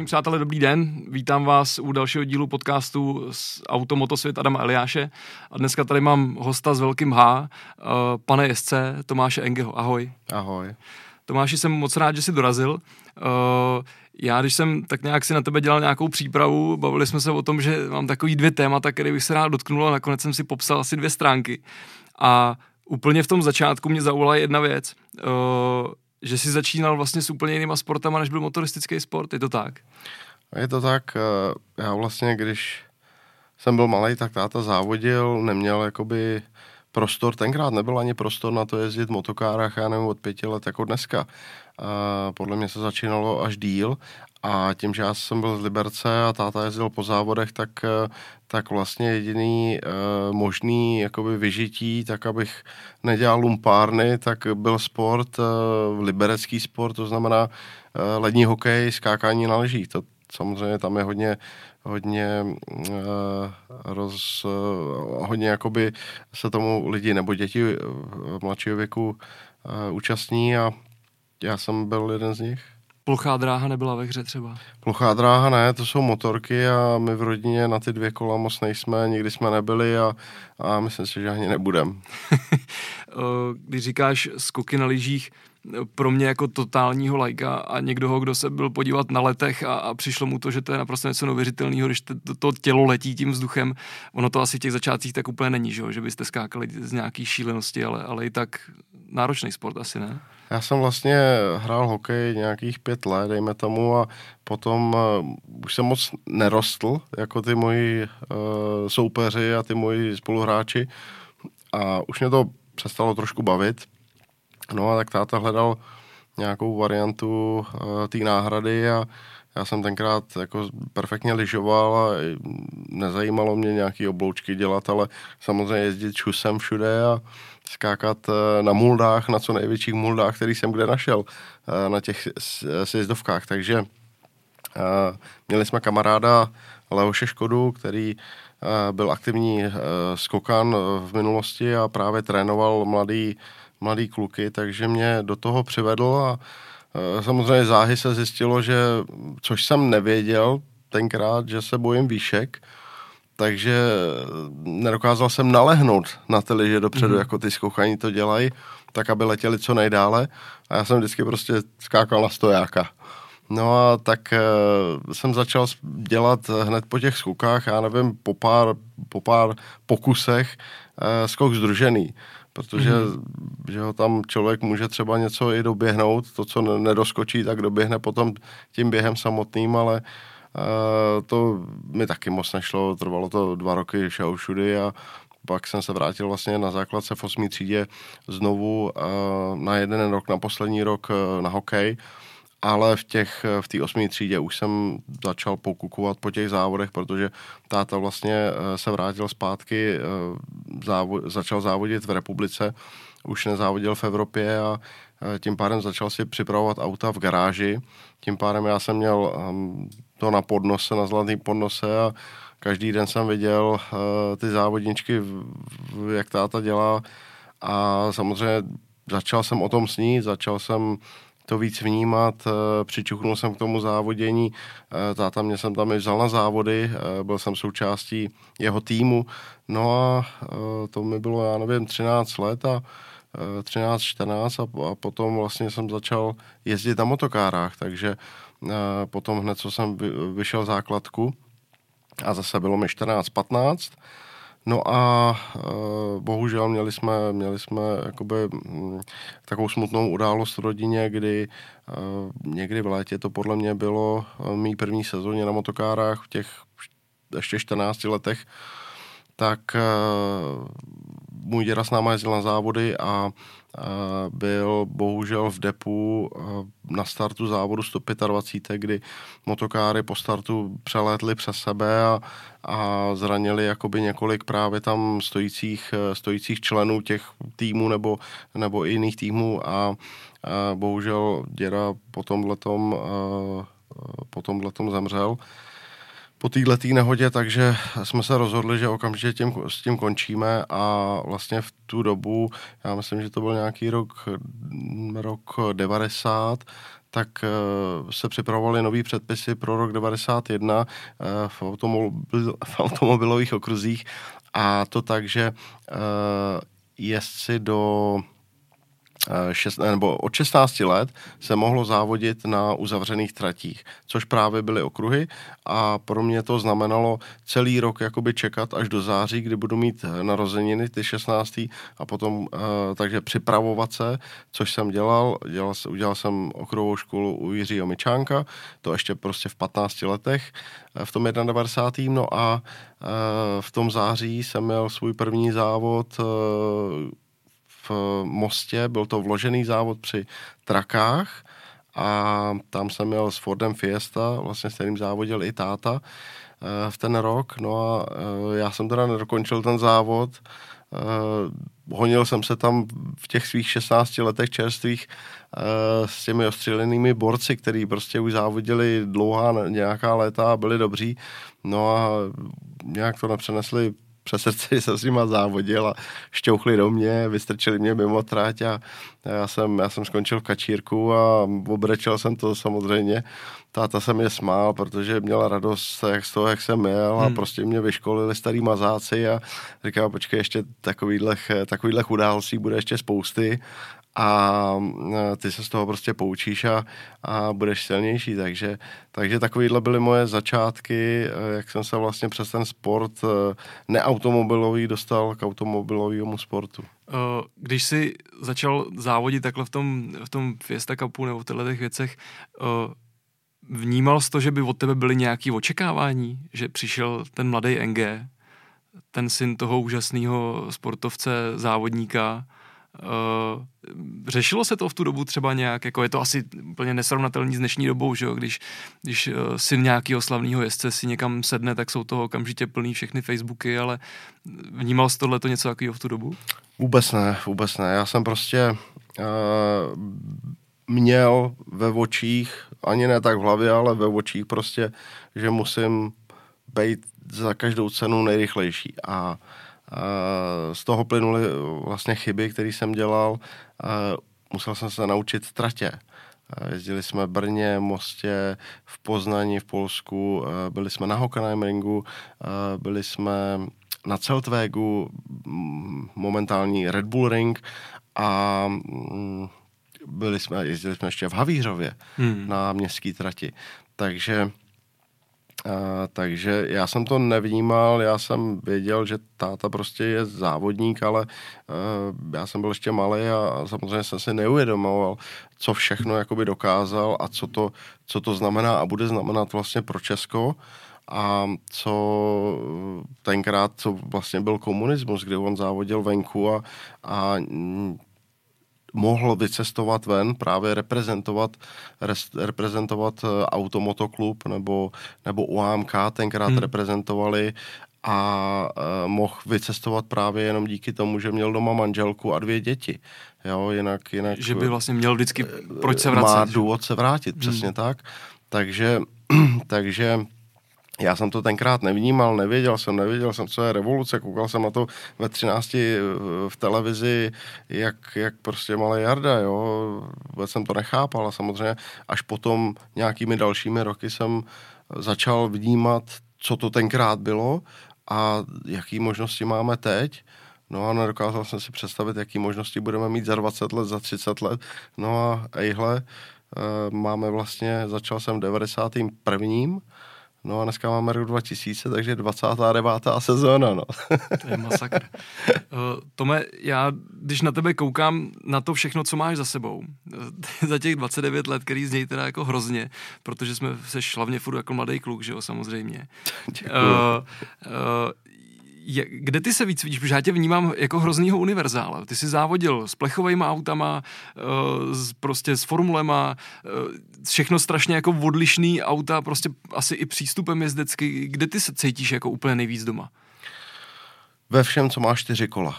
Vážení přátelé, dobrý den. Vítám vás u dalšího dílu podcastu z Automotosvět Adama Eliáše. A dneska tady mám hosta s velkým H, uh, pane jezdce Tomáše Engeho. Ahoj. Ahoj. Tomáši, jsem moc rád, že jsi dorazil. Uh, já, když jsem tak nějak si na tebe dělal nějakou přípravu, bavili jsme se o tom, že mám takový dvě témata, které bych se rád dotknul a nakonec jsem si popsal asi dvě stránky. A úplně v tom začátku mě zaujala jedna věc. Že jsi začínal vlastně s úplně jinýma sportama, než byl motoristický sport, je to tak? Je to tak, eh, já vlastně, když jsem byl malý, tak táta závodil, neměl jakoby prostor, tenkrát nebyl ani prostor na to jezdit v motokárách, já nevím, od pěti let jako dneska. A podle mě se začínalo až díl a tím, že já jsem byl z Liberce a táta jezdil po závodech, tak, eh, tak vlastně jediný uh, možný jakoby vyžití, tak abych nedělal lumpárny, tak byl sport, uh, liberecký sport, to znamená uh, lední hokej, skákání na leží. To samozřejmě tam je hodně hodně uh, roz, uh, hodně jakoby se tomu lidi nebo děti mladšího věku uh, účastní a já jsem byl jeden z nich. Plochá dráha nebyla ve hře třeba? Plochá dráha ne, to jsou motorky a my v rodině na ty dvě kola moc nejsme, nikdy jsme nebyli a, a myslím si, že ani nebudem. Když říkáš skoky na lyžích, pro mě jako totálního lajka a někdo, kdo se byl podívat na letech a, a přišlo mu to, že to je naprosto něco neuvěřitelného, když to, to tělo letí tím vzduchem. Ono to asi v těch začátcích tak úplně není, že, že byste skákali z nějaký šílenosti, ale, ale i tak náročný sport asi, ne? Já jsem vlastně hrál hokej nějakých pět let, dejme tomu, a potom uh, už jsem moc nerostl, jako ty moji uh, soupeři a ty moji spoluhráči. A už mě to přestalo trošku bavit. No a tak táta hledal nějakou variantu uh, té náhrady a já jsem tenkrát jako perfektně lyžoval a nezajímalo mě nějaký obloučky dělat, ale samozřejmě jezdit šusem všude a skákat eh, na muldách, na co největších muldách, který jsem kde našel eh, na těch sjezdovkách. Takže měli jsme kamaráda Leoše Škodu, který byl aktivní skokan v minulosti a právě trénoval mladý, mladý kluky, takže mě do toho přivedl a samozřejmě záhy se zjistilo, že což jsem nevěděl tenkrát, že se bojím výšek, takže nedokázal jsem nalehnout na ty liže dopředu, mm. jako ty zkouchaní to dělají, tak aby letěli co nejdále a já jsem vždycky prostě skákal na stojáka. No a tak uh, jsem začal dělat hned po těch skokách, já nevím, po pár, po pár pokusech uh, skok združený, protože mm. že ho tam člověk může třeba něco i doběhnout, to, co nedoskočí, tak doběhne potom tím během samotným, ale uh, to mi taky moc nešlo, trvalo to dva roky všeho všudy a pak jsem se vrátil vlastně na základce v 8. třídě znovu na jeden rok, na poslední rok e, na hokej, ale v těch, v té osmé třídě už jsem začal pokukovat po těch závodech, protože táta vlastně e, se vrátil zpátky, e, závo, začal závodit v republice, už nezávodil v Evropě a tím pádem začal si připravovat auta v garáži. Tím pádem já jsem měl to na podnose, na zlatý podnose a každý den jsem viděl ty závodničky, jak táta dělá a samozřejmě začal jsem o tom snít, začal jsem to víc vnímat, uh, přičuchnul jsem k tomu závodění, uh, táta mě jsem tam i vzal na závody, byl jsem součástí jeho týmu, no a to mi bylo, já nevím, 13 let a 13, 14 a, a potom vlastně jsem začal jezdit na motokárách, takže potom hned, co jsem vyšel základku a zase bylo mi 14-15, No a uh, bohužel měli jsme, měli jsme jakoby, m, takovou smutnou událost v rodině, kdy uh, někdy v létě to podle mě bylo uh, mý první sezóně na motokárách v těch ještě 14 letech, tak můj děda s náma jezdil na závody a byl bohužel v depu na startu závodu 125, kdy motokáry po startu přelétly přes sebe a, a zranili jakoby několik právě tam stojících, stojících členů těch týmů nebo, nebo jiných týmů a, a bohužel děda po tomhletom, po tomhletom zemřel. Po této nehodě, takže jsme se rozhodli, že okamžitě tím, s tím končíme a vlastně v tu dobu, já myslím, že to byl nějaký rok, rok 90, tak uh, se připravovaly nové předpisy pro rok 91 uh, v, automobil, v automobilových okruzích a to tak, že uh, jezdci do Eh, šest, nebo od 16 let se mohlo závodit na uzavřených tratích, což právě byly okruhy a pro mě to znamenalo celý rok jakoby čekat až do září, kdy budu mít eh, narozeniny, ty 16. a potom, takže připravovat se, což jsem dělal, dělal, udělal jsem okruhovou školu u Jiřího Mičánka, to ještě prostě v 15 letech, v tom 91. No a v tom září jsem měl svůj první závod uh, Mostě, byl to vložený závod při trakách a tam jsem měl s Fordem Fiesta, vlastně s kterým závodil i táta eh, v ten rok, no a eh, já jsem teda nedokončil ten závod, eh, honil jsem se tam v těch svých 16 letech čerstvých s těmi ostřílenými borci, který prostě už závodili dlouhá nějaká léta a byli dobří, no a nějak to nepřenesli přes srdce jsem s nima závodil a šťouchli do mě, vystrčili mě mimo tráť a já jsem, já jsem skončil v kačírku a obrečel jsem to samozřejmě. Táta se mě smál, protože měla radost jak z toho, jak jsem měl a hmm. prostě mě vyškolili starý mazáci a říkal, počkej, ještě takovýhlech, takovýhlech událostí bude ještě spousty a e, ty se z toho prostě poučíš a, a budeš silnější, takže, takže takovýhle byly moje začátky, e, jak jsem se vlastně přes ten sport e, neautomobilový dostal k automobilovému sportu. Když jsi začal závodit takhle v tom, v tom Fiesta Cupu nebo v těchto těch věcech, vnímal jsi to, že by od tebe byly nějaké očekávání, že přišel ten mladý NG, ten syn toho úžasného sportovce, závodníka, Uh, řešilo se to v tu dobu třeba nějak, jako je to asi úplně nesrovnatelný s dnešní dobou, že jo? Když, když uh, syn nějakého slavného jezdce si někam sedne, tak jsou toho okamžitě plný všechny Facebooky, ale vnímal jsi tohle to něco takového v tu dobu? Vůbec ne, vůbec ne. Já jsem prostě uh, měl ve očích, ani ne tak v hlavě, ale ve očích prostě, že musím být za každou cenu nejrychlejší a uh, z toho plynuly vlastně chyby, které jsem dělal. Musel jsem se naučit tratě. Jezdili jsme v Brně, Mostě, v Poznani, v Polsku, byli jsme na Hockenheimringu, byli jsme na Celtvégu, momentální Red Bull Ring a mm, byli jsme, jezdili jsme ještě v Havířově hmm. na městské trati. Takže a, takže já jsem to nevnímal, já jsem věděl, že táta prostě je závodník, ale uh, já jsem byl ještě malý a, samozřejmě jsem si neuvědomoval, co všechno jakoby dokázal a co to, co to znamená a bude znamenat vlastně pro Česko a co tenkrát, co vlastně byl komunismus, kdy on závodil venku a, a mohl vycestovat ven, právě reprezentovat, res, reprezentovat eh, automotoklub nebo, nebo UAMK, tenkrát hmm. reprezentovali a uh, mohl vycestovat právě jenom díky tomu, že měl doma manželku a dvě děti. Jo, jinak, jinak... Že by vlastně měl vždycky, proč se vracet? Má důvod se vrátit, hmm. přesně tak. Takže, takže já jsem to tenkrát nevnímal, nevěděl jsem, nevěděl jsem, co je revoluce, koukal jsem na to ve 13 eh, v televizi, jak, jak prostě malý Jarda, jo, vůbec jsem to nechápal a samozřejmě až potom nějakými dalšími roky jsem začal vnímat, co to tenkrát bylo a jaký možnosti máme teď. No a nedokázal jsem si představit, jaký možnosti budeme mít za 20 let, za 30 let. No a ejhle, eh, máme vlastně, začal jsem v 91. No a dneska máme rok 2000, takže 29. sezóna, no. to je masakr. Uh, Tome, já, když na tebe koukám na to všechno, co máš za sebou, za těch 29 let, který znějí teda jako hrozně, protože jsme se hlavně furt jako mladý kluk, že jo, samozřejmě. Uh, uh, je, kde ty se víc vidíš? Protože já tě vnímám jako hroznýho univerzála. Ty jsi závodil s plechovými autama, uh, s, prostě s formulema, uh, všechno strašně jako odlišný auta, prostě asi i přístupem jezdecky. Kde ty se cítíš jako úplně nejvíc doma? Ve všem, co má čtyři kola.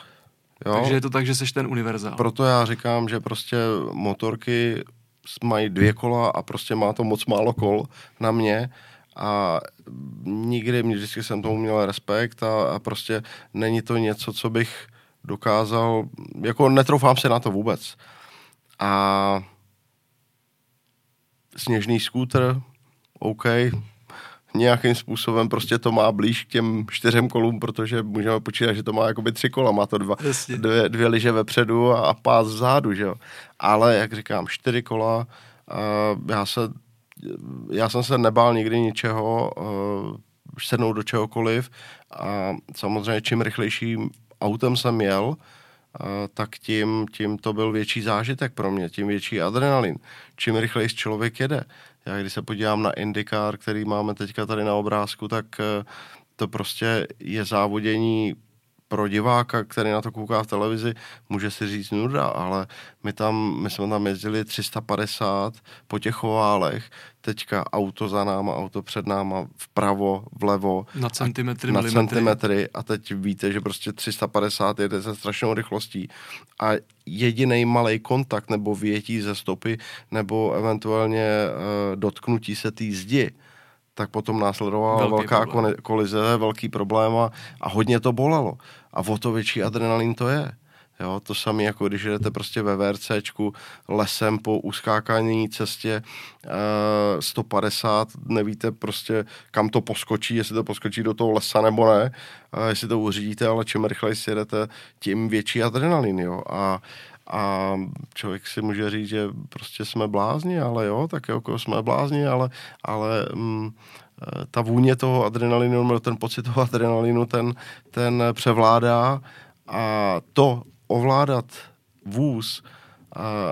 Jo? Takže je to tak, že jsi ten univerzál. Proto já říkám, že prostě motorky mají dvě kola a prostě má to moc málo kol na mě a nikdy, vždycky jsem tomu měl respekt a, a prostě není to něco, co bych dokázal, jako netroufám se na to vůbec. A sněžný skútr, OK, nějakým způsobem prostě to má blíž k těm čtyřem kolům, protože můžeme počítat, že to má jakoby tři kola, má to dva, dvě, dvě liže vepředu a, a pás vzadu, že jo. Ale, jak říkám, čtyři kola, uh, já se, já jsem se nebál nikdy ničeho, uh, sednout do čehokoliv a samozřejmě čím rychlejším autem jsem jel, uh, tak tím, tím to byl větší zážitek pro mě, tím větší adrenalin. Čím rychleji člověk jede, já když se podívám na IndyCar, který máme teďka tady na obrázku, tak eh, to prostě je závodění pro diváka, který na to kouká v televizi, může si říct nuda, ale my tam, my jsme tam jezdili 350 po těch oválech, teďka auto za náma, auto před náma, vpravo, vlevo. Na centimetry, Na milimetry. centimetry a teď víte, že prostě 350 jede se strašnou rychlostí a jediný malý kontakt nebo větí ze stopy nebo eventuálně uh, dotknutí se té zdi, tak potom následovala velký velká problém. kolize, velký problém a, a hodně to bolelo. A o to větší adrenalin to je. Jo, to samé, jako když jdete prostě ve VRCčku lesem po uskákání cestě uh, 150, nevíte prostě, kam to poskočí, jestli to poskočí do toho lesa nebo ne, uh, jestli to uřídíte, ale čím rychleji si jedete, tím větší adrenalin, jo. A, a člověk si může říct, že prostě jsme blázni, ale jo, tak jako jsme blázni, ale, ale mm, ta vůně toho adrenalinu, ten pocit toho adrenalinu, ten, ten převládá. A to ovládat vůz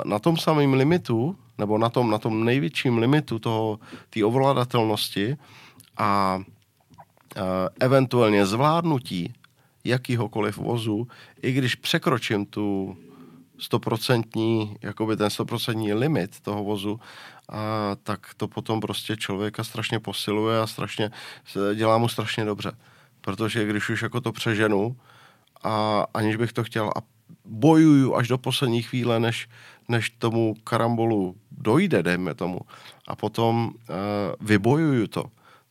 na tom samém limitu, nebo na tom, na tom největším limitu toho, té a, a eventuálně zvládnutí jakýhokoliv vozu, i když překročím tu stoprocentní, jakoby ten stoprocentní limit toho vozu, a tak to potom prostě člověka strašně posiluje a strašně, dělá mu strašně dobře. Protože když už jako to přeženu a aniž bych to chtěl a bojuju až do poslední chvíle, než, než tomu karambolu dojde, dejme tomu, a potom uh, vybojuju to.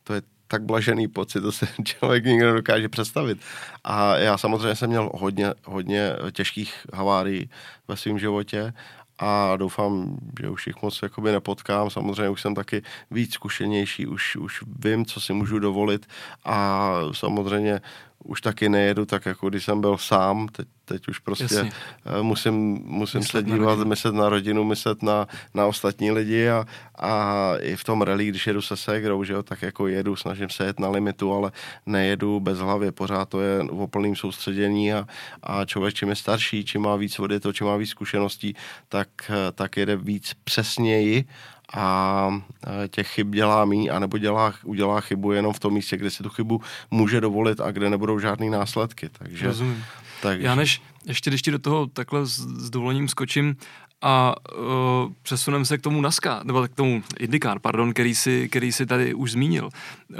To je tak blažený pocit, to se člověk nikdy nedokáže představit. A já samozřejmě jsem měl hodně, hodně těžkých havárií ve svém životě a doufám, že už jich moc jakoby nepotkám. Samozřejmě už jsem taky víc zkušenější, už, už vím, co si můžu dovolit a samozřejmě už taky nejedu tak, jako když jsem byl sám. Teď, teď už prostě Jasně. Eh, musím, musím se dívat, na myslet na rodinu, myslet na, na ostatní lidi a, a i v tom rally, když jedu se ségrou, že jo, tak jako jedu, snažím se jet na limitu, ale nejedu bez hlavy, pořád to je v plném soustředění a, a člověk, čím je starší, čím má víc vody, to, čím má víc zkušeností, tak, eh, tak jede víc přesněji a e, těch chyb dělá mí, anebo dělá, udělá chybu jenom v tom místě, kde si tu chybu může dovolit a kde nebudou žádné následky. Takže, Rozumím. Takže... Já než, ještě když ti do toho takhle s, s dovolením skočím a uh, přesuneme se k tomu NASCAR, nebo k tomu IndyCar, pardon, který si, který si tady už zmínil. Uh,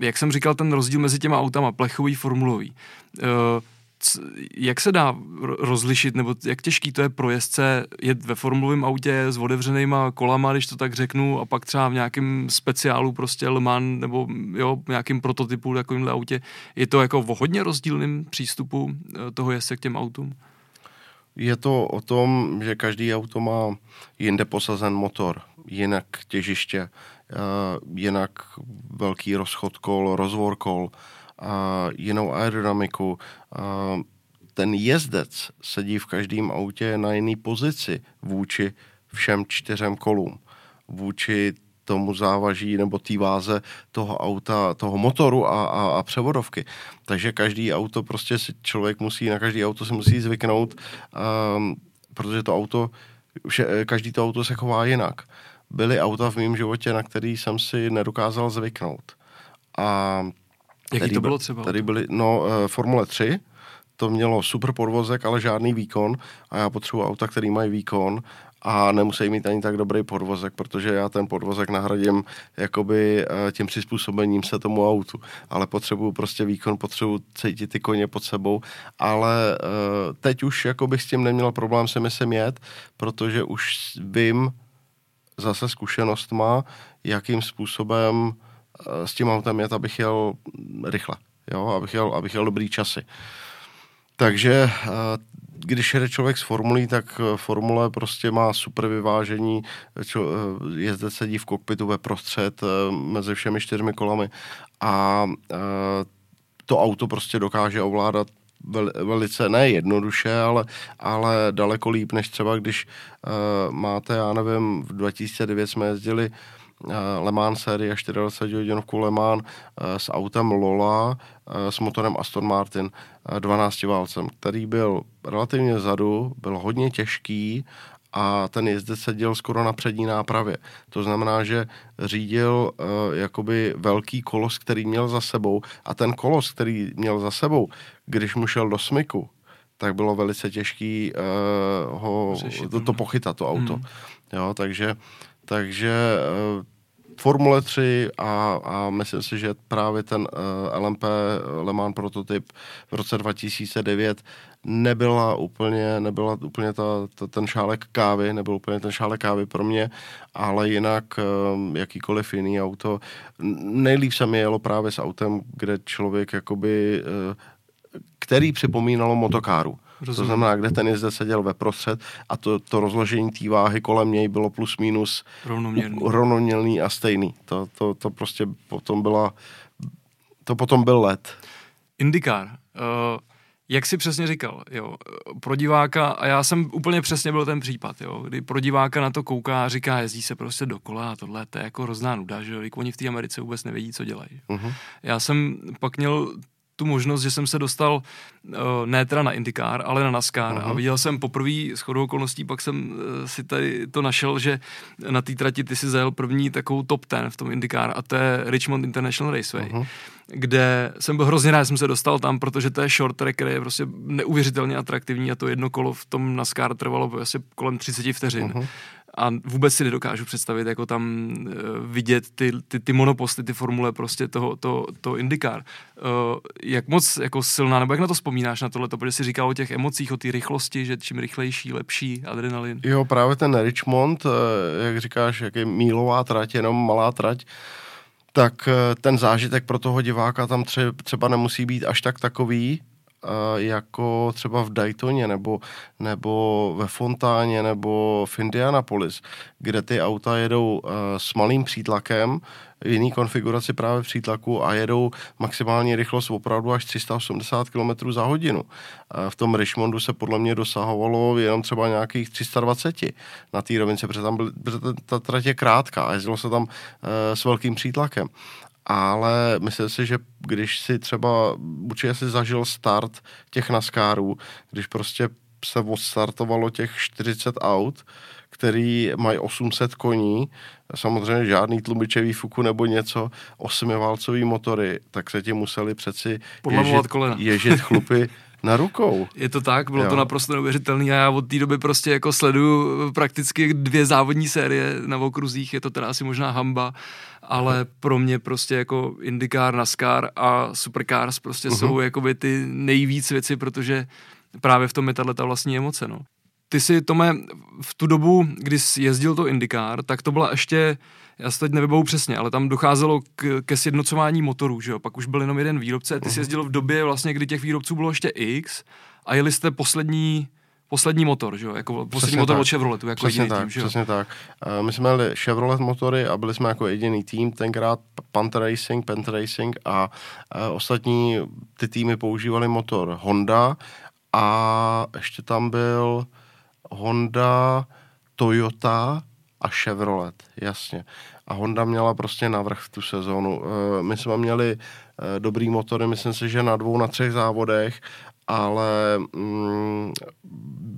jak jsem říkal, ten rozdíl mezi těma autama, plechový, formulový. Uh, jak se dá rozlišit, nebo jak těžký to je pro jezdce jet ve formulovém autě s otevřenýma kolama, když to tak řeknu, a pak třeba v nějakém speciálu prostě Le Mans, nebo jo, nějakým prototypu takovýmhle autě. Je to jako o hodně rozdílným přístupu eh, toho jezdce k těm autům? Je to o tom, že každý auto má jinde posazen motor, jinak těžiště, eh, jinak velký rozchod kol, rozvor kol, jinou aerodynamiku. A ten jezdec sedí v každém autě na jiný pozici vůči všem čtyřem kolům. Vůči tomu závaží nebo té váze toho auta, toho motoru a, a, a převodovky. Takže každý auto prostě si člověk musí, na každý auto si musí zvyknout, um, protože to auto, vše, každý to auto se chová jinak. Byly auta v mém životě, na který jsem si nedokázal zvyknout. A Jaký to bylo třeba? Tady byly, no, uh, Formule 3, to mělo super podvozek, ale žádný výkon. A já potřebuji auta, který mají výkon a nemusí mít ani tak dobrý podvozek, protože já ten podvozek nahradím jakoby eh, tím přizpůsobením se tomu autu, ale potřebuju prostě výkon, potřebuju cítit ty koně pod sebou, ale uh, teď už jako bych s tím neměl problém se mi sem jet, protože už vím zase zkušenost má, jakým způsobem s tím autem jet, abych jel rychle, jo, abych jel, abych jel dobrý časy. Takže když jede člověk s formulí, tak formule prostě má super vyvážení, jezdec sedí v kokpitu ve prostřed mezi všemi čtyřmi kolami a to auto prostě dokáže ovládat vel, velice, ne jednoduše, ale, ale daleko líp, než třeba když máte, já nevím, v 2009 jsme jezdili uh, Le Mans série 24 hodinovku Le Mans uh, s autem Lola uh, s motorem Aston Martin uh, 12 válcem, který byl relativně vzadu, byl hodně těžký a ten jezdec seděl skoro na přední nápravě. To znamená, že řídil uh, jakoby velký kolos, který měl za sebou a ten kolos, který měl za sebou, když mu šel do smyku, tak bylo velice těžký uh, ho, to, to pochytat, to auto. Hmm. Jo, takže takže uh, Formule 3 a, a myslím si, že právě ten uh, LMP Le Mans prototyp v roce 2009 nebyla úplně, nebyla úplně ta, ta, ten šálek kávy, nebyl úplně ten šálek kávy pro mě, ale jinak um, jakýkoliv jiný auto. Nejlíp se mi jelo právě s autem, kde člověk jakoby, uh, který připomínalo motokáru. Rozumím. To znamená, kde ten jezdec seděl ve prostřed a to, to rozložení té váhy kolem něj bylo plus minus rovnoměrný, rovnoměrný a stejný. To, to, to prostě potom byla, to potom byl let. IndyCar. Uh, jak jsi přesně říkal, jo, pro diváka, a já jsem úplně přesně byl ten případ, jo, kdy pro diváka na to kouká a říká, jezdí se prostě dokola a tohle, to je jako hrozná nuda, že jo, oni v té Americe vůbec nevědí, co dělají. Uh-huh. Já jsem pak měl tu možnost, že jsem se dostal uh, ne teda na IndyCar, ale na NASCAR uh-huh. a viděl jsem poprvé s chodou okolností, pak jsem uh, si tady to našel, že na té trati ty si zajel první takovou top ten v tom IndyCar a to je Richmond International Raceway, uh-huh. kde jsem byl hrozně rád, jsem se dostal tam, protože to je short track, který je prostě neuvěřitelně atraktivní a to jedno kolo v tom NASCAR trvalo asi kolem 30 vteřin. Uh-huh a vůbec si nedokážu představit, jako tam uh, vidět ty, ty, ty monoposty, ty formule prostě toho, to, to IndyCar. Uh, jak moc jako silná, nebo jak na to vzpomínáš na tohle, protože jsi říkal o těch emocích, o té rychlosti, že čím rychlejší, lepší adrenalin. Jo, právě ten Richmond, uh, jak říkáš, jak je mílová trať, jenom malá trať, tak ten zážitek pro toho diváka tam třeba nemusí být až tak takový, jako třeba v Daytoně nebo, nebo ve Fontáně nebo v Indianapolis, kde ty auta jedou uh, s malým přítlakem, jiný konfiguraci právě přítlaku a jedou maximální rychlost opravdu až 380 km za hodinu. V tom Richmondu se podle mě dosahovalo jenom třeba nějakých 320 na té rovince, protože tam byl, protože ta trať je krátká a jezdilo se tam uh, s velkým přítlakem ale myslím si, že když si třeba, určitě si zažil start těch naskárů, když prostě se odstartovalo těch 40 aut, který mají 800 koní, samozřejmě žádný tlumiče výfuku nebo něco, osmiválcový motory, tak se ti museli přeci ježit, ježit chlupy na rukou. Je to tak, bylo jo. to naprosto neuvěřitelné a já od té doby prostě jako sleduju prakticky dvě závodní série na okruzích, je to teda asi možná hamba, ale pro mě prostě jako IndyCar, NASCAR a Supercars prostě uh-huh. jsou jakoby ty nejvíc věci, protože právě v tom je tato vlastní emoce, no. Ty si, Tome, v tu dobu, kdy jsi jezdil to IndyCar, tak to byla ještě já se teď nevybavu přesně, ale tam docházelo k, ke sjednocování motorů, že jo? Pak už byl jenom jeden výrobce, ty jsi mhm. jezdil v době vlastně, kdy těch výrobců bylo ještě X a jeli jste poslední poslední motor, že jo? Jako poslední přesně motor tak. od Chevroletu, jako přesně jediný tak, tým, že jo? Přesně tak. Uh, my jsme měli Chevrolet motory a byli jsme jako jediný tým, tenkrát Panther Racing, Panther Racing a uh, ostatní ty týmy používali motor Honda a ještě tam byl Honda, Toyota a Chevrolet, jasně. A Honda měla prostě navrh tu sezónu. Eh, my jsme měli eh, dobrý motory, myslím si, že na dvou, na třech závodech, ale mm,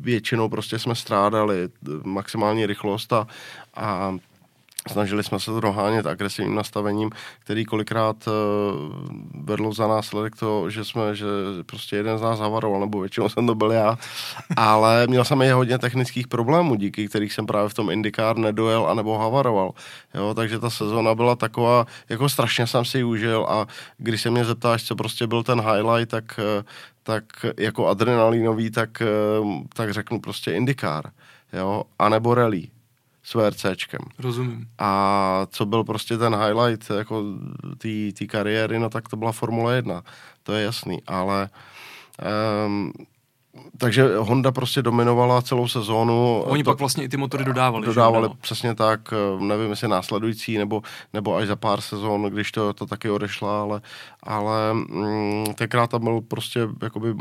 většinou prostě jsme strádali maximální rychlost a, a Snažili jsme se to dohánět agresivním nastavením, který kolikrát uh, vedlo za následek to, že jsme, že prostě jeden z nás zavaroval, nebo většinou jsem to byl já, ale měl jsem i hodně technických problémů, díky kterých jsem právě v tom IndyCar nedojel a nebo havaroval. Jo, takže ta sezóna byla taková, jako strašně jsem si ji užil a když se mě zeptáš, co prostě byl ten highlight, tak, eh, tak jako adrenalinový, tak, eh, tak řeknu prostě IndyCar, jo, anebo rally s VRCčkem. Rozumím. A co byl prostě ten highlight jako té kariéry, no tak to byla Formule 1, to je jasný, ale um, takže Honda prostě dominovala celou sezónu. Oni to, pak vlastně i ty motory dodávali. Dodávali že? přesně tak, eh, nevím jestli následující, nebo, nebo až za pár sezón, když to, to taky odešla, ale, ale mm, tenkrát tam byl prostě jakoby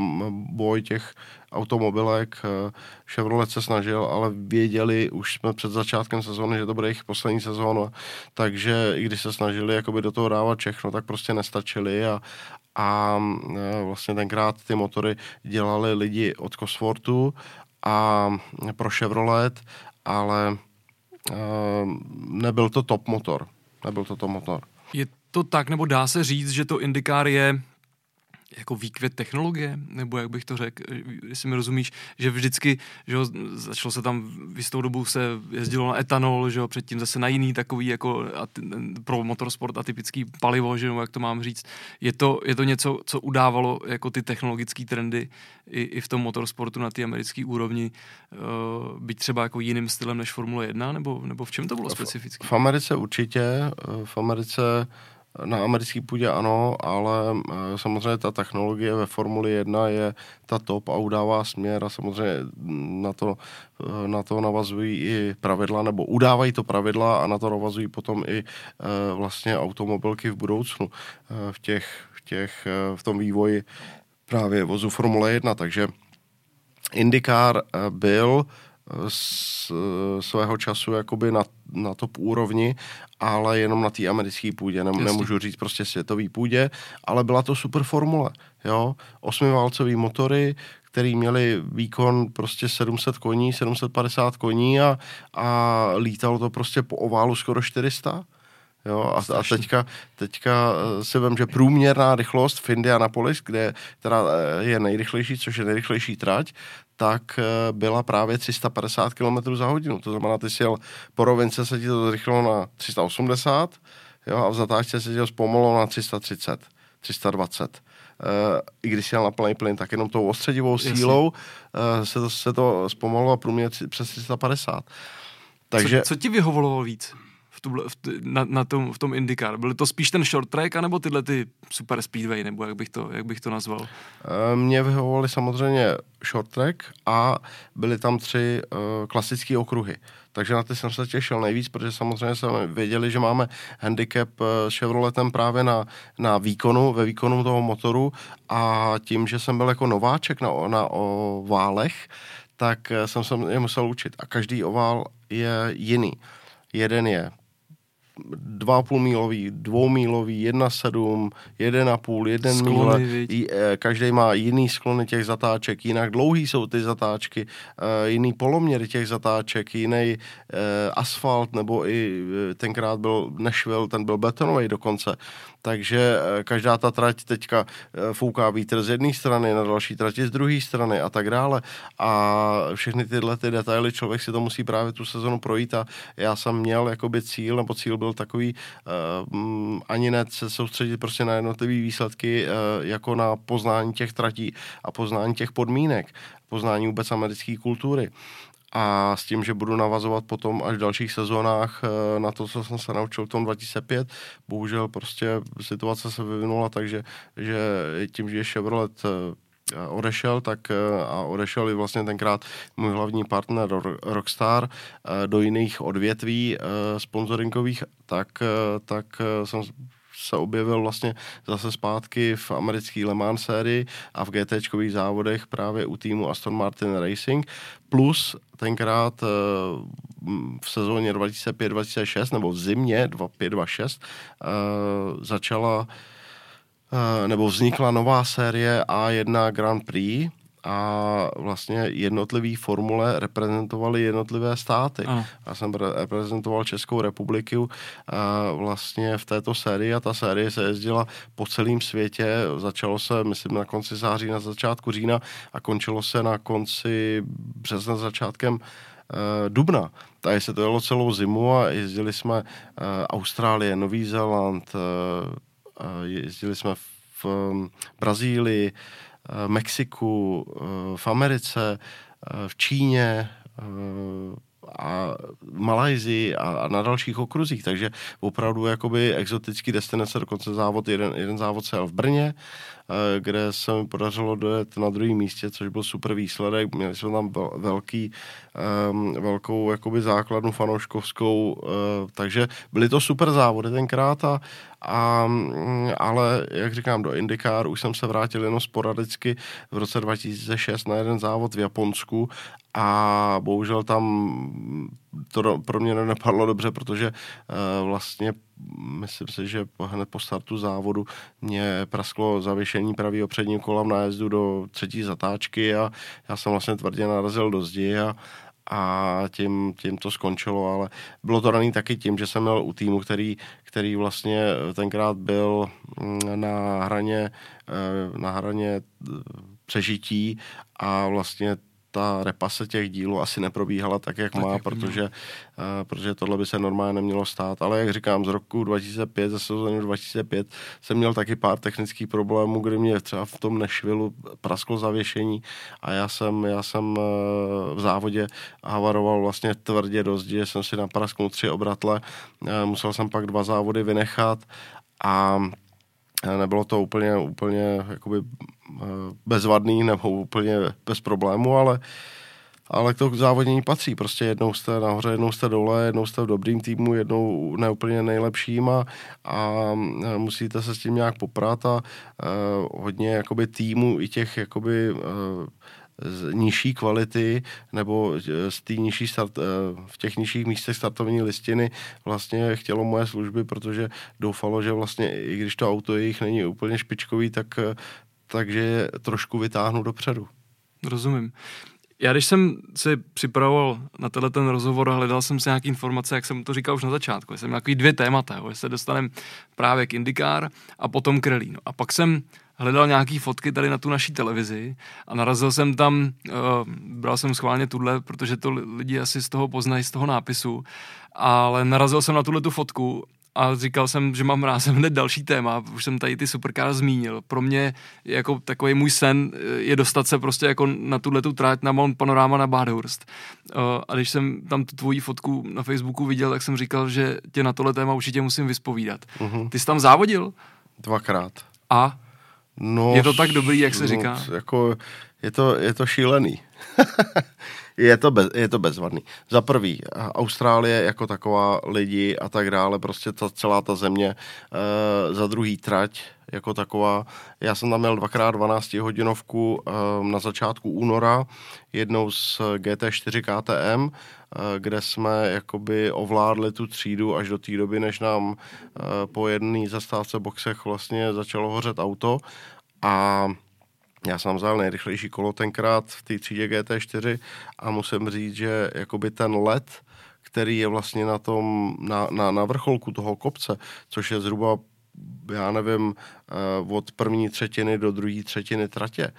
boj těch automobilek. Eh, Chevrolet se snažil, ale věděli, už jsme před začátkem sezóny, že to bude jejich poslední sezóna, takže i když se snažili jakoby do toho dávat všechno, tak prostě nestačili a, a e, vlastně tenkrát ty motory dělali lidi od Cosworthu a pro Chevrolet, ale e, nebyl to top motor. Nebyl to top motor. Je to tak, nebo dá se říct, že to Indycar je jako výkvět technologie, nebo jak bych to řekl, jestli mi rozumíš, že vždycky, že jo, začalo se tam, v jistou dobu se jezdilo na etanol, že jo, předtím zase na jiný takový jako pro motorsport atypický palivo, že jo, jak to mám říct. Je to, je to něco, co udávalo jako ty technologické trendy i, i v tom motorsportu na té americké úrovni, uh, byť třeba jako jiným stylem než Formule 1, nebo, nebo v čem to bylo specifické? V, v Americe určitě, eh, v Americe na americké půdě ano, ale eh, samozřejmě ta technologie ve Formuli 1 je ta top a udává směr a samozřejmě na to, eh, na to navazují i pravidla, nebo udávají to pravidla a na to navazují potom i eh, vlastně automobilky v budoucnu v těch, v těch, v tom vývoji právě vozu Formule 1, takže IndyCar byl z svého času jakoby na, na top úrovni, ale jenom na té americké půdě, Nem, nemůžu říct prostě světový půdě, ale byla to super formule, jo, osmiválcový motory, který měli výkon prostě 700 koní, 750 koní a, a lítalo to prostě po oválu skoro 400. Jo, a, a teďka, teďka eh, si vím, že průměrná rychlost v Indianapolis, kde teda eh, je nejrychlejší, což je nejrychlejší trať, tak eh, byla právě 350 km za hodinu. To znamená, ty si jel po rovince, se ti to zrychlilo na 380 jo, a v zatáčce se ti to zpomalilo na 330, 320. Uh, I když jsi jel na plný plyn, tak jenom tou ostředivou sílou uh, se to, se to zpomalilo průměr přes 350. Takže... Co, co ti vyhovovalo víc? Tuhle, v, na, na tom, v tom IndyCar? Byl to spíš ten short track, anebo tyhle ty super speedway, nebo jak bych to, jak bych to nazval? Eh, mě vyhovovali samozřejmě short track a byly tam tři uh, klasické okruhy. Takže na ty jsem se těšil nejvíc, protože samozřejmě jsme věděli, že máme handicap eh, s Chevroletem právě na, na výkonu, ve výkonu toho motoru a tím, že jsem byl jako nováček na, na oválech, tak jsem se je musel učit. A každý ovál je jiný. Jeden je 2,5 mílový, 2 mílový, 1,7, 1,5, 1 míle. Eh, každý má jiný sklony těch zatáček, jinak dlouhý jsou ty zatáčky, eh, jiný poloměry těch zatáček, jiný eh, asfalt, nebo i tenkrát byl Nashville, ten byl betonový dokonce. Takže každá ta trať teďka fouká vítr z jedné strany, na další trati z druhé strany a tak dále. A všechny tyhle ty detaily člověk si to musí právě tu sezonu projít a já jsem měl jakoby cíl, nebo cíl byl takový uh, ani ne se soustředit prostě na jednotlivé výsledky uh, jako na poznání těch tratí a poznání těch podmínek, poznání vůbec americké kultury a s tím, že budu navazovat potom až v dalších sezónách eh, na to, co jsem se naučil v tom 2005. Bohužel prostě situace se vyvinula takže že tím, že Chevrolet Eh, odešel, tak eh, a odešel i vlastně tenkrát můj hlavní partner Rockstar do jiných odvětví sponsoringových, tak, tak jsem se objevil vlastně zase zpátky v americké Le Mans sérii a v GTčkových závodech právě u týmu Aston Martin Racing, plus tenkrát v sezóně 2005-2006 nebo v zimě 2005-2006 začala Eh, nebo vznikla nová série A1 Grand Prix a vlastně jednotlivý formule reprezentovali jednotlivé státy. Ano. Já jsem reprezentoval Českou republiku a eh, vlastně v této sérii a ta série se jezdila po celém světě. Začalo se, myslím, na konci září, na začátku října a končilo se na konci března, začátkem uh, dubna. Tady se to jelo celou zimu a jezdili jsme uh, Austrálie, Nový Zéland, jezdili jsme v Brazílii, Mexiku, uh, v Americe, uh, v Číně a Malajzii a, a na dalších okruzích, takže opravdu jakoby exotický destinace, dokonce závod, jeden, jeden závod se v Brně, Eh, kde se mi podařilo dojet na druhém místě, což byl super výsledek. Měli jsme tam velký, um, velkou jakoby základnu fanouškovskou, uh, takže byly to super závody tenkrát, a, a, mm, ale jak říkám, do IndyCar už jsem se vrátil jenom sporadicky v roce 2006 na jeden závod v Japonsku a bohužel tam to pro mě nenapadlo dobře, protože uh, vlastně myslím si, že hned po startu závodu mě prasklo zavěšení pravého předního kola v nájezdu do třetí zatáčky a já jsem vlastně tvrdě narazil do zdi a, a tím, tím to skončilo, ale bylo to daný taky tím, že jsem měl u týmu, který, který vlastně tenkrát byl mm, na hraně, eh, na hraně eh, přežití a vlastně ta repase těch dílů asi neprobíhala tak, jak tak má, jak protože, uh, protože tohle by se normálně nemělo stát. Ale jak říkám, z roku 2005, ze sezóny 2005 jsem měl taky pár technických problémů, kdy mě třeba v tom Nešvilu prasklo zavěšení a já jsem, já jsem uh, v závodě havaroval vlastně tvrdě dost, že jsem si naprasknul tři obratle, uh, musel jsem pak dva závody vynechat a nebylo to úplně, úplně jakoby eh, bezvadný nebo úplně bez problému, ale ale k tomu závodění patří. Prostě jednou jste nahoře, jednou jste dole, jednou jste v dobrým týmu, jednou neúplně nejlepším a, a musíte se s tím nějak poprat a uh, hodně jakoby týmu i těch jakoby uh, z nižší kvality nebo z té nižší start, eh, v těch nižších místech startovní listiny vlastně chtělo moje služby, protože doufalo, že vlastně i když to auto jejich není úplně špičkový, tak eh, takže trošku vytáhnu dopředu. Rozumím. Já když jsem si připravoval na tenhle ten rozhovor a hledal jsem si nějaké informace, jak jsem to říkal už na začátku, jsem nějaký dvě témata, jo, že se dostaneme právě k IndyCar a potom k rally. No. A pak jsem hledal nějaký fotky tady na tu naší televizi a narazil jsem tam, uh, bral jsem schválně tuhle, protože to lidi asi z toho poznají, z toho nápisu, ale narazil jsem na tuhle tu fotku a říkal jsem, že mám rázem hned další téma, už jsem tady ty supercar zmínil. Pro mě jako takový můj sen eh, je dostat se prostě jako na tuhle tu trať na Mount Panorama na Badhurst. Uh, a když jsem tam tu tvoji fotku na Facebooku viděl, tak jsem říkal, že tě na tohle téma určitě musím vyspovídat. Uh-huh. Ty jsi tam závodil? Dvakrát. A? No, je to tak dobrý, jak se no, říká? Jako, je, to, je to šílený. je, to bez, je to bezvadný. Za prvý, Austrálie jako taková lidi a tak dále, prostě ta, celá ta země. E, za druhý, trať jako taková. Já jsem tam měl dvakrát 12 hodinovku e, na začátku února, jednou z GT4 KTM, kde jsme jakoby ovládli tu třídu až do té doby, než nám e, po jedné zastávce boxech vlastně začalo hořet auto. A já jsem vzal nejrychlejší kolo tenkrát v té třídě GT4 a musím říct, že jakoby ten let, který je vlastně na tom, na, na, na vrcholku toho kopce, což je zhruba, já nevím, eh, od první třetiny do druhé třetiny tratě,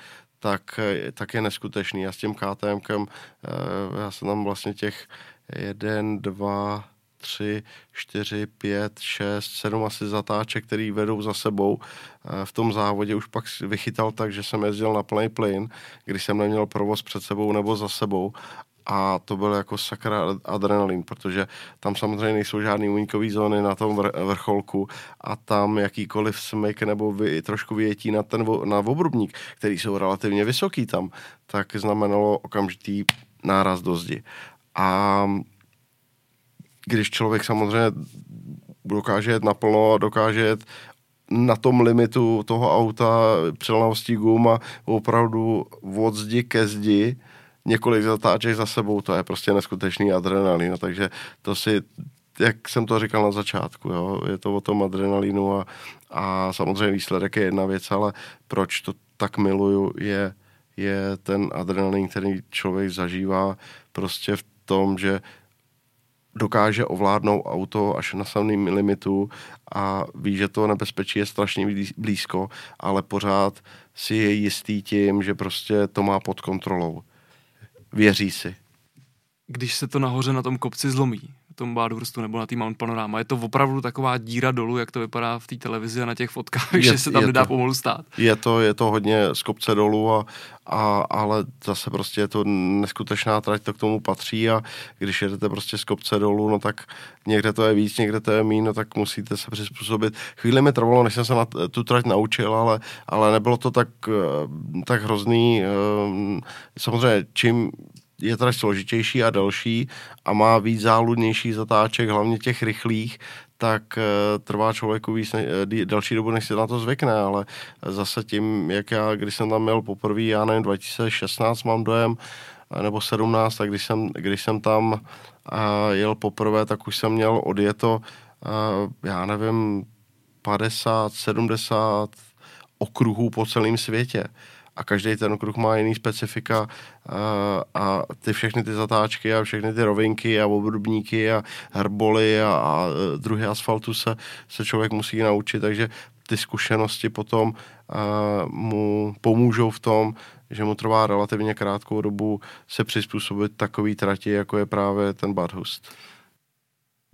tak, eh, tak je neskutečný. Já s tím KTMkem, eh, já jsem tam vlastně těch jeden, dva, tři, čtyři, pět, šest, sedm asi zatáček, který vedou za sebou. Eh, v tom závodě už pak vychytal tak, že jsem jezdil na plný plyn, když jsem neměl provoz před sebou nebo za sebou a to byl jako sakra adrenalin, protože tam samozřejmě nejsou žádné únikové zóny na tom vr- vrcholku a tam jakýkoliv smyk nebo vy, trošku vyjetí na ten na obrubník, který jsou relativně vysoký tam, tak znamenalo okamžitý náraz do zdi. A když člověk samozřejmě dokáže jet naplno, dokáže jet na tom limitu toho auta přelnavosti gum a opravdu od zdi ke zdi několik zatáček za sebou, to je prostě neskutečný adrenalin, takže to si jak jsem to říkal na začátku, jo, je to o tom adrenalinu a, a samozřejmě výsledek je jedna věc, ale proč to tak miluju, je, je ten adrenalin, který člověk zažívá prostě v tom, že dokáže ovládnout auto až na samém limitu a ví, že to nebezpečí je strašně blízko, ale pořád si je jistý tím, že prostě to má pod kontrolou. Věří si. Když se to nahoře na tom kopci zlomí, tom Bádhurstu nebo na té Mount Panorama. Je to opravdu taková díra dolů, jak to vypadá v té televizi a na těch fotkách, je, že se tam nedá to, pomalu stát. Je to, je to hodně z kopce dolů, a, a, ale zase prostě je to neskutečná trať, to k tomu patří a když jedete prostě z kopce dolů, no tak někde to je víc, někde to je méně, no tak musíte se přizpůsobit. Chvíli mi trvalo, než jsem se na tu trať naučil, ale, ale nebylo to tak, eh, tak hrozný. Eh, samozřejmě, čím je teda složitější a delší a má víc záludnější zatáček, hlavně těch rychlých, tak uh, trvá člověku víc ne, uh, další dobu, než si na to zvykne, ale zase tím, jak já, když jsem tam měl poprvé, já nevím, 2016 mám dojem, nebo 17, tak když jsem, když jsem tam uh, jel poprvé, tak už jsem měl odjeto, uh, já nevím, 50, 70 okruhů po celém světě a každý ten okruh má jiný specifika a, a ty všechny ty zatáčky a všechny ty rovinky a obrubníky a herboly a, a druhy asfaltu se, se člověk musí naučit, takže ty zkušenosti potom a, mu pomůžou v tom, že mu trvá relativně krátkou dobu se přizpůsobit takový trati, jako je právě ten Badhust.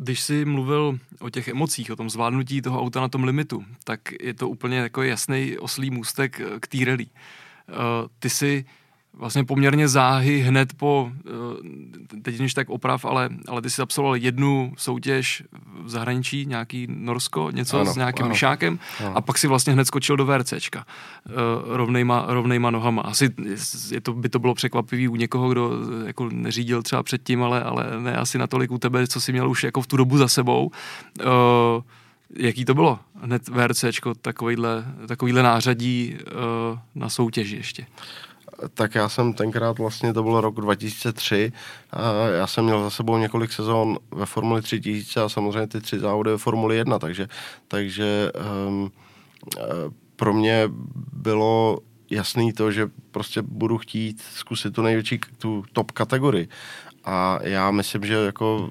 Když jsi mluvil o těch emocích, o tom zvládnutí toho auta na tom limitu, tak je to úplně jako jasný oslý můstek k té rally. Eh, ty si vlastně poměrně záhy hned po, eh, teď než tak oprav, ale, ale ty si absolvoval jednu soutěž v zahraničí, nějaký Norsko, něco ano, s nějakým ano. myšákem ano. a pak si vlastně hned skočil do VRCčka eh, rovnejma, rovnejma nohama. Asi je to, by to bylo překvapivý u někoho, kdo jako neřídil třeba předtím, ale, ale ne asi natolik u tebe, co si měl už jako v tu dobu za sebou. Uh, Jaký to bylo? Hned VRCčko, takovýhle, takovýhle nářadí uh, na soutěži ještě. Tak já jsem tenkrát vlastně, to byl rok 2003, a já jsem měl za sebou několik sezón ve Formuli 3000 a samozřejmě ty tři závody ve Formuli 1, takže, takže um, pro mě bylo jasný to, že prostě budu chtít zkusit tu největší, tu top kategorii. A já myslím, že jako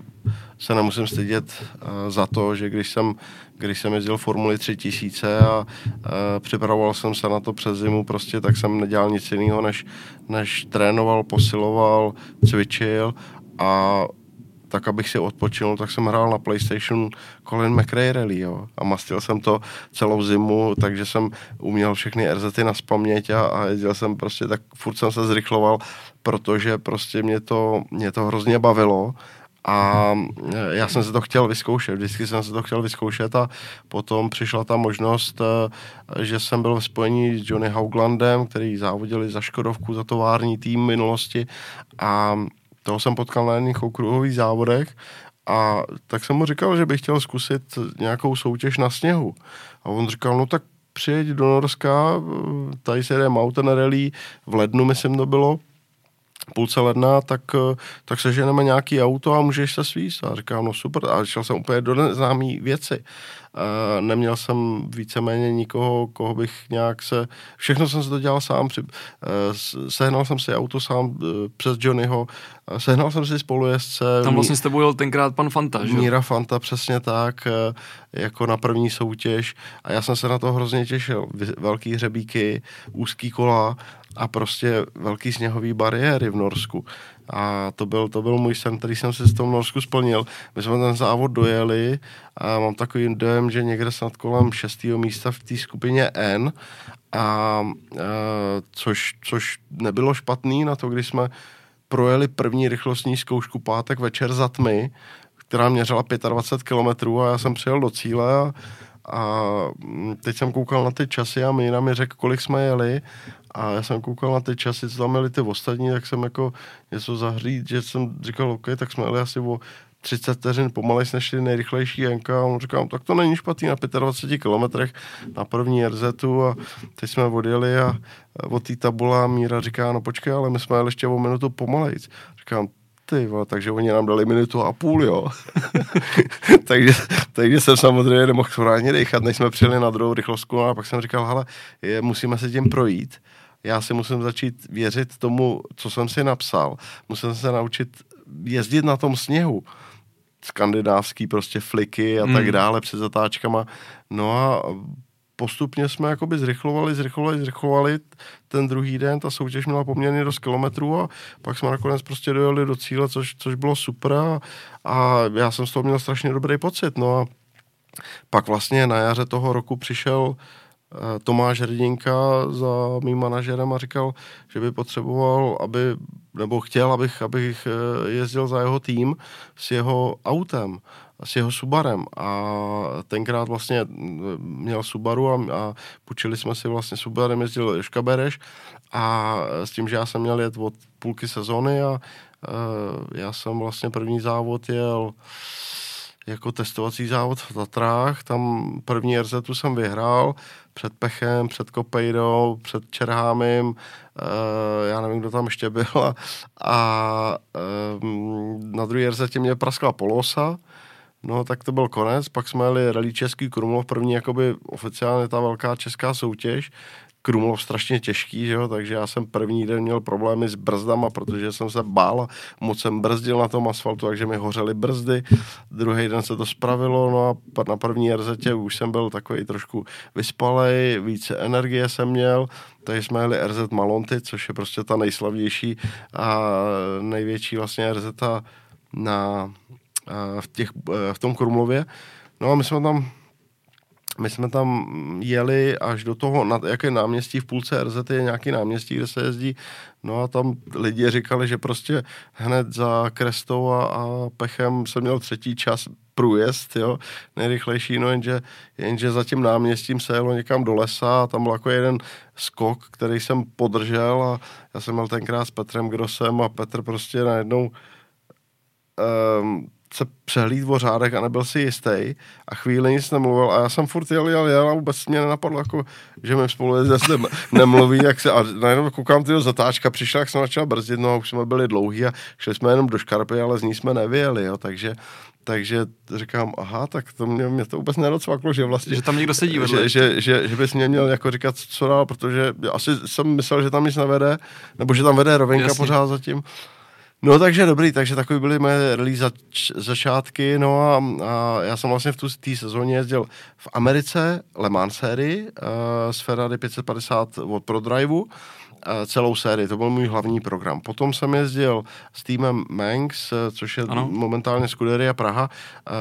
se nemusím stydět uh, za to, že když jsem, když jsem jezdil Formuli 3000 a uh, připravoval jsem se na to přes zimu, prostě tak jsem nedělal nic jiného, než, než trénoval, posiloval, cvičil a tak abych si odpočinul, tak jsem hrál na PlayStation Colin McRae Rally, jo. A mastil jsem to celou zimu, takže jsem uměl všechny RZty na spaměť a, a jezdil jsem prostě, tak furt jsem se zrychloval, protože prostě mě to, mě to hrozně bavilo a e, já jsem se to chtěl vyzkoušet, vždycky jsem se to chtěl vyzkoušet a potom přišla ta možnost, e, že jsem byl v spojení s Johnny Hauglandem, který závodili za Škodovku, za tovární tým minulosti a toho jsem potkal na jedných okruhových závodech a tak jsem mu říkal, že bych chtěl zkusit nějakou soutěž na sněhu. A on říkal, no tak přijeď do Norska, tady se jde Mountain Rally, v lednu myslím to bylo, půlce ledna, tak, tak seženeme nějaký auto a můžeš se svíst. A říkám, no super, a šel jsem úplně do neznámý věci. Uh, neměl jsem víceméně nikoho, koho bych nějak se... Všechno jsem se to dělal sám. Při, uh, sehnal jsem si auto sám uh, přes Johnnyho, sehnal jsem si spolujezdce. Tam vlastně s tebou jel tenkrát pan Fanta, že? Míra Fanta, přesně tak, jako na první soutěž. A já jsem se na to hrozně těšil. Velký hřebíky, úzký kola a prostě velký sněhový bariéry v Norsku. A to byl, to byl můj sen, který jsem si z tom Norsku splnil. My jsme ten závod dojeli a mám takový dojem, že někde snad kolem šestého místa v té skupině N, a, a, což, což nebylo špatný na to, když jsme projeli první rychlostní zkoušku pátek večer za tmy, která měřila 25 km a já jsem přijel do cíle a, a teď jsem koukal na ty časy a Míra mi řekl, kolik jsme jeli a já jsem koukal na ty časy, co tam měli ty ostatní, tak jsem jako něco zahřít, že jsem říkal, OK, tak jsme jeli asi o 30 vteřin pomalej než ty nejrychlejší Jenka a on říkal, tak to není špatný na 25 kilometrech na první RZ a teď jsme odjeli a od té tabula Míra říká, no počkej, ale my jsme jeli ještě o minutu pomalejc. Říkám, ty vole, takže oni nám dali minutu a půl, jo. takže, takže jsem samozřejmě nemohl správně dechat, než jsme přijeli na druhou rychlostku a pak jsem říkal, hele, je, musíme se tím projít já si musím začít věřit tomu, co jsem si napsal. Musím se naučit jezdit na tom sněhu. Skandinávský prostě fliky a hmm. tak dále před zatáčkama. No a postupně jsme jakoby zrychlovali, zrychlovali, zrychlovali. Ten druhý den, ta soutěž měla poměrně dost kilometrů a pak jsme nakonec prostě dojeli do cíle, což, což bylo super a, a já jsem z toho měl strašně dobrý pocit, no a pak vlastně na jaře toho roku přišel eh, Tomáš Hrdinka za mým manažerem a říkal, že by potřeboval, aby, nebo chtěl, abych, abych eh, jezdil za jeho tým s jeho autem s jeho Subarem. A tenkrát vlastně měl Subaru a, a půjčili jsme si vlastně Subarem, jezdil Joška Bereš. A s tím, že já jsem měl jet od půlky sezony a e, já jsem vlastně první závod jel jako testovací závod v Tatrách, tam první RZ jsem vyhrál před Pechem, před Kopejdou, před Čerhámem, e, já nevím, kdo tam ještě byl. A, a e, na druhý RZ mě praskla Polosa, No, tak to byl konec, pak jsme jeli Rally Český Krumlov, první jakoby oficiálně ta velká česká soutěž, Krumlov strašně těžký, že jo? takže já jsem první den měl problémy s brzdama, protože jsem se bál moc jsem brzdil na tom asfaltu, takže mi hořely brzdy. Druhý den se to spravilo, no a na první RZ už jsem byl takový trošku vyspalej, více energie jsem měl, takže jsme jeli RZ Malonty, což je prostě ta nejslavnější a největší vlastně RZ na v, těch, v tom Krumlově. No a my jsme tam my jsme tam jeli až do toho, na, jaké náměstí v půlce RZ je nějaký náměstí, kde se jezdí, no a tam lidi říkali, že prostě hned za Krestou a, a Pechem jsem měl třetí čas průjezd, jo, nejrychlejší, no jenže, jenže za tím náměstím se jelo někam do lesa a tam byl jako jeden skok, který jsem podržel a já jsem měl tenkrát s Petrem Grosem a Petr prostě najednou um, se přehlíd o řádech a nebyl si jistý a chvíli nic nemluvil a já jsem furt jel, jel, jel a vůbec mě nenapadlo, jako, že mi spolu zase nemluví, jak se, a najednou koukám tyho zatáčka, přišel, jak jsem začal brzdit, no a už jsme byli dlouhý a šli jsme jenom do škarpy, ale z ní jsme nevyjeli, jo, takže takže říkám, aha, tak to mě, mě to vůbec nedocvaklo, že vlastně... Že tam někdo sedí vedle. Že, že, že, že bys mě měl jako říkat, co dál, protože asi jsem myslel, že tam nic nevede, nebo že tam vede rovinka Jasně. pořád zatím. No takže dobrý, takže takový byly moje release zač- začátky, no a, a já jsem vlastně v té sezóně jezdil v Americe Le Mans sérii uh, s Ferrari 550 od ProDriveu, uh, celou sérii, to byl můj hlavní program. Potom jsem jezdil s týmem Manx, uh, což je ano. momentálně Scuderia Praha, uh,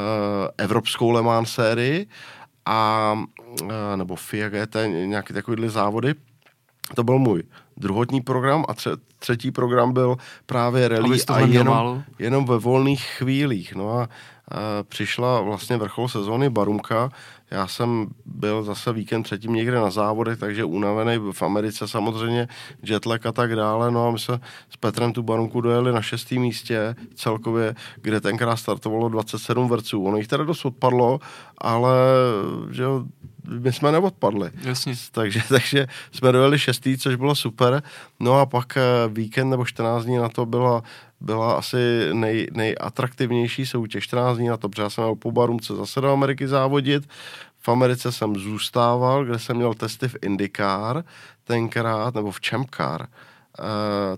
evropskou Le Mans sérii, a, uh, nebo FIA GT, nějaké takovéhle závody. To byl můj druhotní program a tře- třetí program byl právě rally a jenom, jenom ve volných chvílích. No a, a přišla vlastně vrchol sezóny Barumka. Já jsem byl zase víkend předtím někde na závodech, takže unavený v Americe samozřejmě, jetlag a tak dále. No a my jsme s Petrem tu Barumku dojeli na šestém místě celkově, kde tenkrát startovalo 27 vrců. Ono jich teda dost odpadlo, ale že jo, my jsme neodpadli. Jasně. Takže, takže jsme dojeli šestý, což bylo super. No a pak eh, víkend nebo 14 dní na to byla, byla asi nej, nejatraktivnější soutěž. 14 dní na to, protože já jsem měl po Barumce zase do Ameriky závodit. V Americe jsem zůstával, kde jsem měl testy v IndyCar tenkrát, nebo v Champcar. Uh,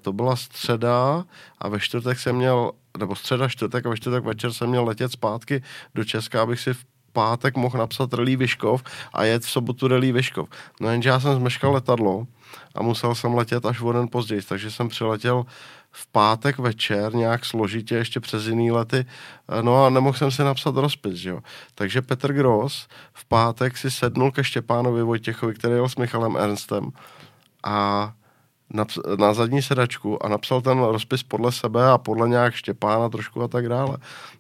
to byla středa a ve čtvrtek jsem měl, nebo středa, čtvrtek a ve čtvrtek večer jsem měl letět zpátky do Česka, abych si v pátek mohl napsat Relí Vyškov a jet v sobotu Relí Vyškov. No jenže já jsem zmeškal letadlo a musel jsem letět až o den později, takže jsem přiletěl v pátek večer nějak složitě ještě přes jiný lety, no a nemohl jsem si napsat rozpis, jo. Takže Petr Gross v pátek si sednul ke Štěpánovi Vojtěchovi, který jel s Michalem Ernstem a na zadní sedačku a napsal ten rozpis podle sebe a podle nějak Štěpána trošku a tak dále.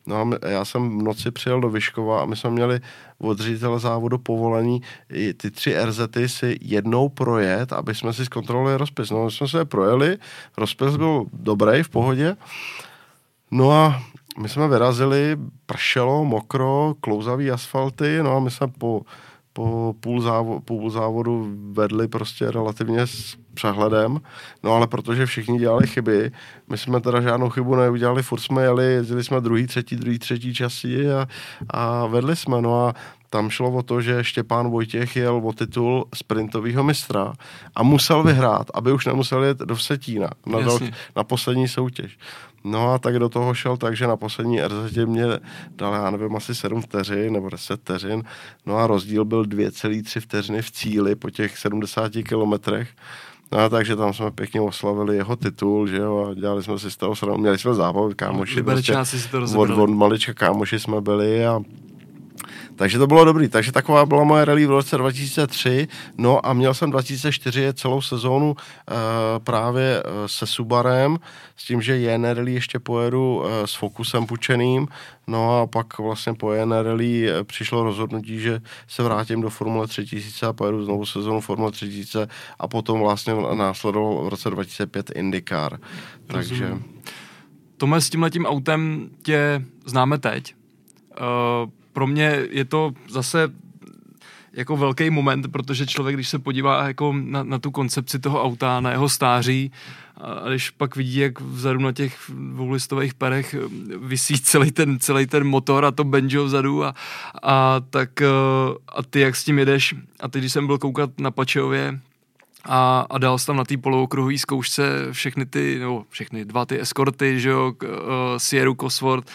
No a my, já jsem v noci přijel do Vyškova a my jsme měli od ředitele závodu povolení ty tři RZty si jednou projet, aby jsme si zkontrolovali rozpis. No my jsme se je projeli, rozpis byl dobrý, v pohodě. No a my jsme vyrazili, pršelo, mokro, klouzavý asfalty, no a my jsme po po půl, závo, půl závodu vedli prostě relativně s přehledem, no ale protože všichni dělali chyby, my jsme teda žádnou chybu neudělali, furt jsme jeli, jezdili jsme druhý, třetí, druhý, třetí časy a, a vedli jsme, no a tam šlo o to, že Štěpán Vojtěch jel o titul sprintového mistra a musel vyhrát, aby už nemusel jet do Vsetína na, dal, na poslední soutěž. No a tak do toho šel tak, že na poslední RZ mě dal, já nevím, asi 7 vteřin nebo 10 vteřin. No a rozdíl byl 2,3 vteřiny v cíli po těch 70 kilometrech. No, takže tam jsme pěkně oslavili jeho titul, že jo, a dělali jsme si z toho srandu, měli jsme zábavu, kámoši. Prostě, si to od, od malička kámoši jsme byli a takže to bylo dobrý. Takže taková byla moje rally v roce 2003. No a měl jsem 2004 celou sezónu uh, právě uh, se Subarem, s tím, že jen rally ještě pojedu uh, s Focusem pučeným. No a pak vlastně po jen rally přišlo rozhodnutí, že se vrátím do Formule 3000 a pojedu znovu sezónu Formule 3000 a potom vlastně následoval v roce 2005 IndyCar. Takže... Tome, s tímhletím autem tě známe teď. Uh, pro mě je to zase jako velký moment, protože člověk, když se podívá jako na, na tu koncepci toho auta, na jeho stáří, a když pak vidí, jak vzadu na těch dvoulistových perech vysí celý ten, celý ten motor a to banjo vzadu a, a tak a ty jak s tím jedeš? A teď, když jsem byl koukat na Pačeově a, a dal jsem tam na té polookruhové zkoušce všechny ty, nebo všechny dva ty eskorty, že jo, uh, Sierra Cosworth,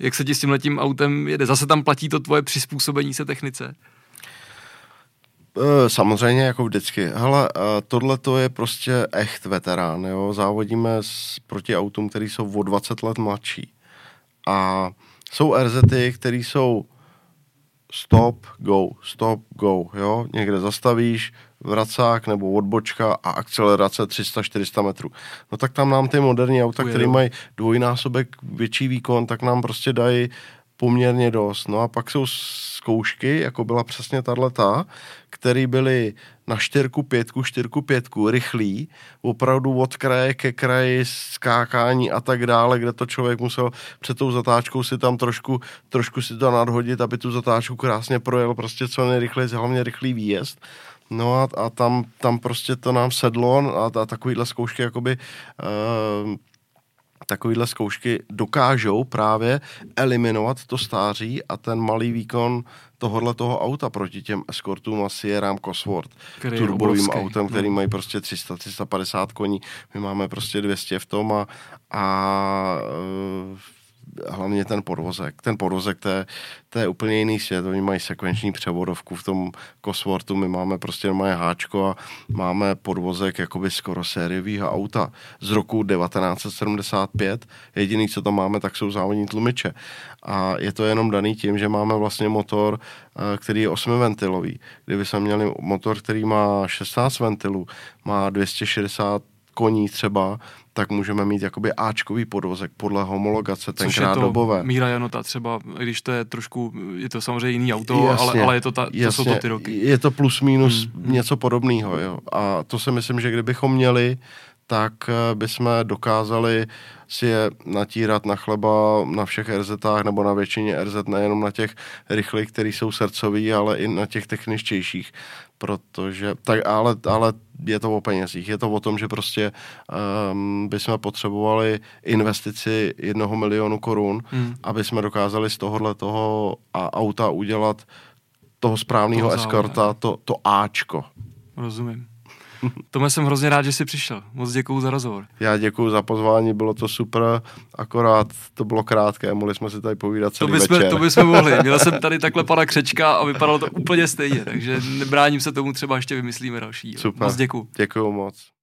jak se ti s tím letím autem jede? Zase tam platí to tvoje přizpůsobení se technice? Eh, samozřejmě, jako vždycky. Hele, eh, tohle to je prostě echt veterán, jo. Závodíme s, proti autům, který jsou o 20 let mladší. A jsou RZty, které jsou stop, go, stop, go, jo. Někde zastavíš, vracák nebo odbočka a akcelerace 300-400 metrů. No tak tam nám ty moderní auta, které mají dvojnásobek větší výkon, tak nám prostě dají poměrně dost. No a pak jsou zkoušky, jako byla přesně tato, které byly na čtyřku, pětku, čtyřku, pětku, rychlý, opravdu od kraje ke kraji, skákání a tak dále, kde to člověk musel před tou zatáčkou si tam trošku, trošku si to nadhodit, aby tu zatáčku krásně projel prostě co nejrychleji, hlavně rychlý výjezd. No a, a tam, tam prostě to nám sedlo a, a takovýhle zkoušky jakoby uh, takovýhle zkoušky dokážou právě eliminovat to stáří a ten malý výkon tohohle toho auta proti těm Escortům a Sierram Cosworth, který turbovým autem, který no. mají prostě 300-350 koní, my máme prostě 200 v tom a, a uh, hlavně ten podvozek. Ten podvozek, to je, to je úplně jiný svět. Oni mají sekvenční převodovku v tom Cosworthu, my máme prostě normálně háčko a máme podvozek jakoby skoro sériového auta z roku 1975. Jediný, co tam máme, tak jsou závodní tlumiče. A je to jenom daný tím, že máme vlastně motor, eh, který je 8 ventilový. Kdyby jsme měli motor, který má 16 ventilů, má 260 koní třeba, tak můžeme mít jakoby Ačkový podvozek podle homologace, tenkrát je to dobové. Míra Janota třeba, když to je trošku, je to samozřejmě jiný auto, jasně, ale, ale je to, ta, jasně, to jsou to ty roky. Je to plus minus hmm. něco podobného, jo. A to si myslím, že kdybychom měli, tak eh, bychom dokázali si je natírat na chleba na všech RZách nebo na většině RZ, nejenom na těch rychlých, který jsou srdcový, ale i na těch techničtějších protože, tak, ale, ale je to o penězích, je to o tom, že prostě um, bychom potřebovali investici jednoho milionu korun, hmm. aby jsme dokázali z tohohle toho a auta udělat toho správného eskorta, to, to Ačko. Rozumím. Tome, jsem hrozně rád, že jsi přišel. Moc děkuju za rozhovor. Já děkuju za pozvání, bylo to super, akorát to bylo krátké, mohli jsme si tady povídat celý to bychom, večer. To bychom mohli. Měl jsem tady takhle pana Křečka a vypadalo to úplně stejně, takže nebráním se tomu, třeba ještě vymyslíme další. Super. Moc děkuju. Děkuju moc.